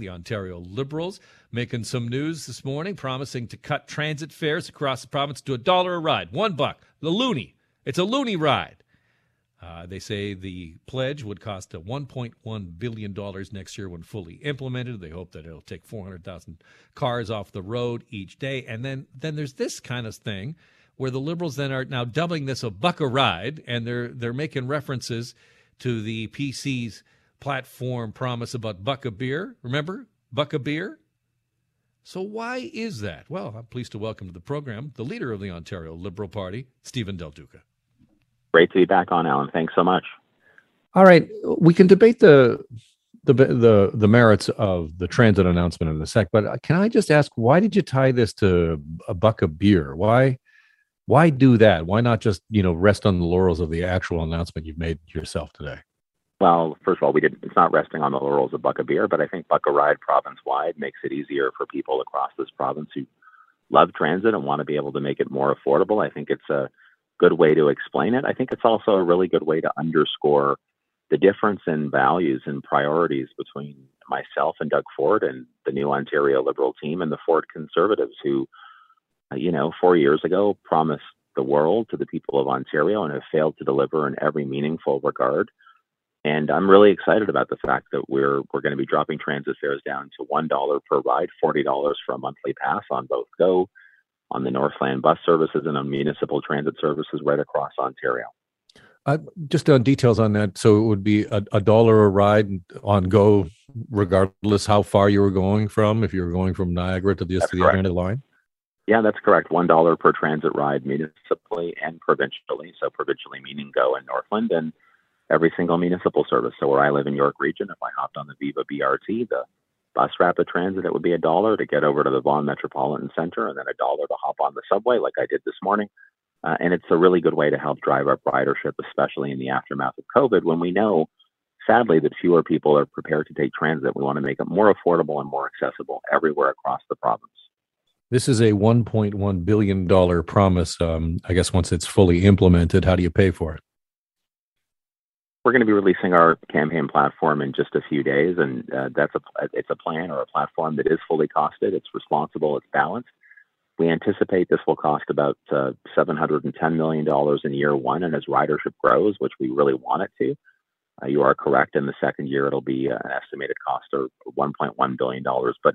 The Ontario Liberals making some news this morning, promising to cut transit fares across the province to a dollar a ride, one buck. The loonie. It's a loony ride. Uh, they say the pledge would cost a $1.1 billion next year when fully implemented. They hope that it'll take 400,000 cars off the road each day. And then, then there's this kind of thing where the Liberals then are now doubling this a buck a ride, and they're, they're making references to the PC's platform promise about buck a beer. Remember? Buck a beer? So why is that? Well, I'm pleased to welcome to the program the leader of the Ontario Liberal Party, Stephen Del Duca. Great to be back on, Alan. Thanks so much. All right, we can debate the the the the merits of the transit announcement in a sec, but uh, can I just ask why did you tie this to a buck of beer? Why why do that? Why not just you know rest on the laurels of the actual announcement you've made yourself today? Well, first of all, we didn't. It's not resting on the laurels of Buck a Beer, but I think Buck a Ride province wide makes it easier for people across this province who love transit and want to be able to make it more affordable. I think it's a good way to explain it. I think it's also a really good way to underscore the difference in values and priorities between myself and Doug Ford and the new Ontario Liberal team and the Ford Conservatives, who, uh, you know, four years ago promised the world to the people of Ontario and have failed to deliver in every meaningful regard. And I'm really excited about the fact that we're we're going to be dropping transit fares down to one dollar per ride, forty dollars for a monthly pass on both Go, on the Northland bus services, and on municipal transit services right across Ontario. Uh, just on details on that, so it would be a, a, dollar a ride on Go, regardless how far you were going from. If you were going from Niagara to the, to the other end of the line. Yeah, that's correct. One dollar per transit ride municipally and provincially. So provincially meaning Go and Northland, and every single municipal service. So where I live in York Region, if I hopped on the Viva BRT, the bus rapid transit, it would be a dollar to get over to the Vaughan Metropolitan Center, and then a dollar to hop on the subway, like I did this morning. Uh, and it's a really good way to help drive up ridership, especially in the aftermath of COVID, when we know, sadly, that fewer people are prepared to take transit. We want to make it more affordable and more accessible everywhere across the province. This is a $1.1 billion promise. Um, I guess once it's fully implemented, how do you pay for it? We're going to be releasing our campaign platform in just a few days, and uh, that's a it's a plan or a platform that is fully costed. It's responsible. It's balanced. We anticipate this will cost about uh, $710 million in year one, and as ridership grows, which we really want it to, uh, you are correct. In the second year, it'll be an estimated cost of $1.1 billion. But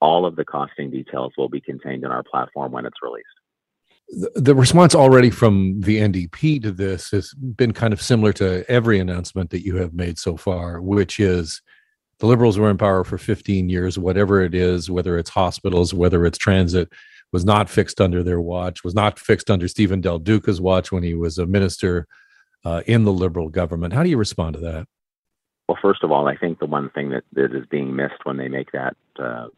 all of the costing details will be contained in our platform when it's released the response already from the NDP to this has been kind of similar to every announcement that you have made so far, which is the Liberals were in power for 15 years, whatever it is, whether it's hospitals, whether it's transit, was not fixed under their watch, was not fixed under Stephen Del Duca's watch when he was a minister uh, in the Liberal government. How do you respond to that? Well, first of all, I think the one thing that, that is being missed when they make that uh,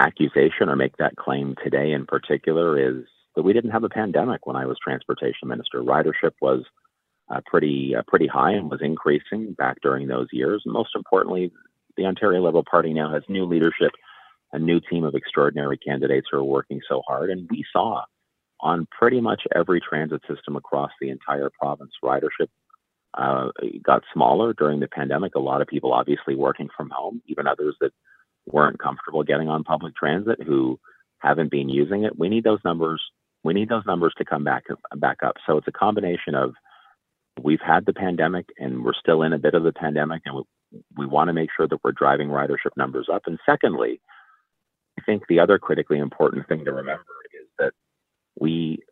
accusation or make that claim today in particular is that we didn't have a pandemic when I was transportation minister. Ridership was uh, pretty uh, pretty high and was increasing back during those years. And most importantly, the Ontario Liberal Party now has new leadership, a new team of extraordinary candidates who are working so hard. And we saw on pretty much every transit system across the entire province, ridership uh, got smaller during the pandemic. A lot of people obviously working from home, even others that weren't comfortable getting on public transit who haven't been using it. We need those numbers we need those numbers to come back back up. So it's a combination of we've had the pandemic and we're still in a bit of the pandemic, and we we want to make sure that we're driving ridership numbers up. And secondly, I think the other critically important thing to remember is that we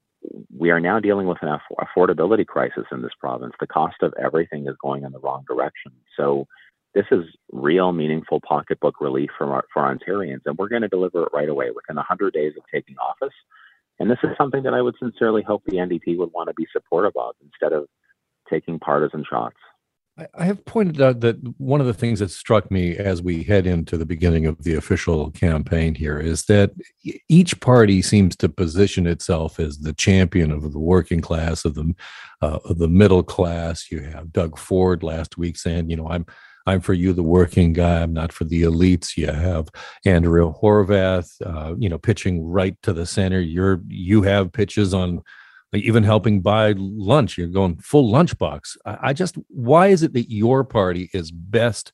we are now dealing with an affordability crisis in this province. The cost of everything is going in the wrong direction. So this is real, meaningful pocketbook relief for our, for Ontarians, and we're going to deliver it right away within 100 days of taking office. And this is something that I would sincerely hope the NDP would want to be supportive of instead of taking partisan shots. I have pointed out that one of the things that struck me as we head into the beginning of the official campaign here is that each party seems to position itself as the champion of the working class, of the uh, of the middle class. You have Doug Ford last week saying, you know, I'm I'm for you, the working guy. I'm not for the elites. You have Andrea Horwath, uh, you know, pitching right to the center. You're you have pitches on even helping buy lunch. You're going full lunchbox. I, I just why is it that your party is best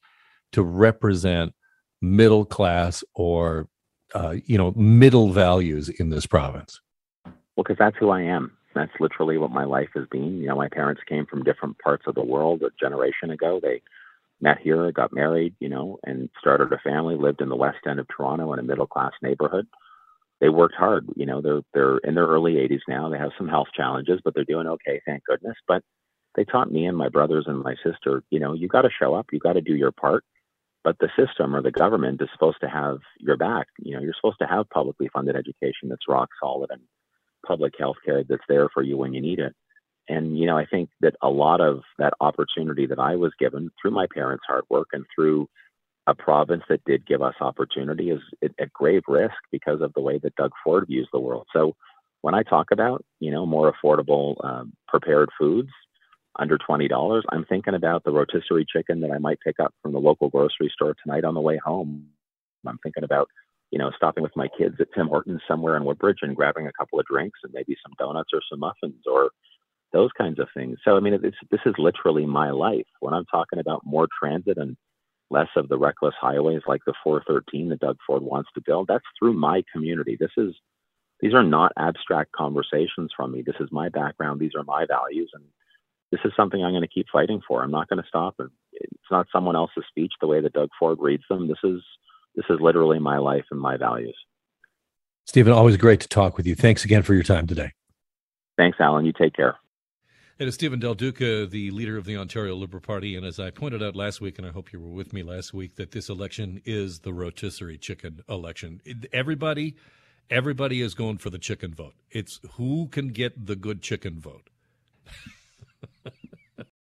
to represent middle class or uh, you know middle values in this province? Well, because that's who I am. That's literally what my life has been. You know, my parents came from different parts of the world a generation ago. They met here, got married, you know, and started a family, lived in the west end of Toronto in a middle class neighborhood. They worked hard, you know, they're they're in their early 80s now. They have some health challenges, but they're doing okay, thank goodness. But they taught me and my brothers and my sister, you know, you got to show up, you got to do your part. But the system or the government is supposed to have your back. You know, you're supposed to have publicly funded education that's rock solid and public health care that's there for you when you need it. And, you know, I think that a lot of that opportunity that I was given through my parents' hard work and through a province that did give us opportunity is at grave risk because of the way that Doug Ford views the world. So when I talk about, you know, more affordable um, prepared foods under $20, I'm thinking about the rotisserie chicken that I might pick up from the local grocery store tonight on the way home. I'm thinking about you know, stopping with my kids at Tim Hortons somewhere in Woodbridge and grabbing a couple of drinks and maybe some donuts or some muffins or those kinds of things. So, I mean, it's, this is literally my life. When I'm talking about more transit and less of the reckless highways like the 413 that Doug Ford wants to build, that's through my community. This is, these are not abstract conversations from me. This is my background. These are my values. And this is something I'm going to keep fighting for. I'm not going to stop. It's not someone else's speech the way that Doug Ford reads them. This is, this is literally my life and my values. Stephen, always great to talk with you. Thanks again for your time today. Thanks, Alan. You take care. It is Stephen Del Duca, the leader of the Ontario Liberal Party. And as I pointed out last week, and I hope you were with me last week, that this election is the rotisserie chicken election. Everybody, everybody is going for the chicken vote. It's who can get the good chicken vote.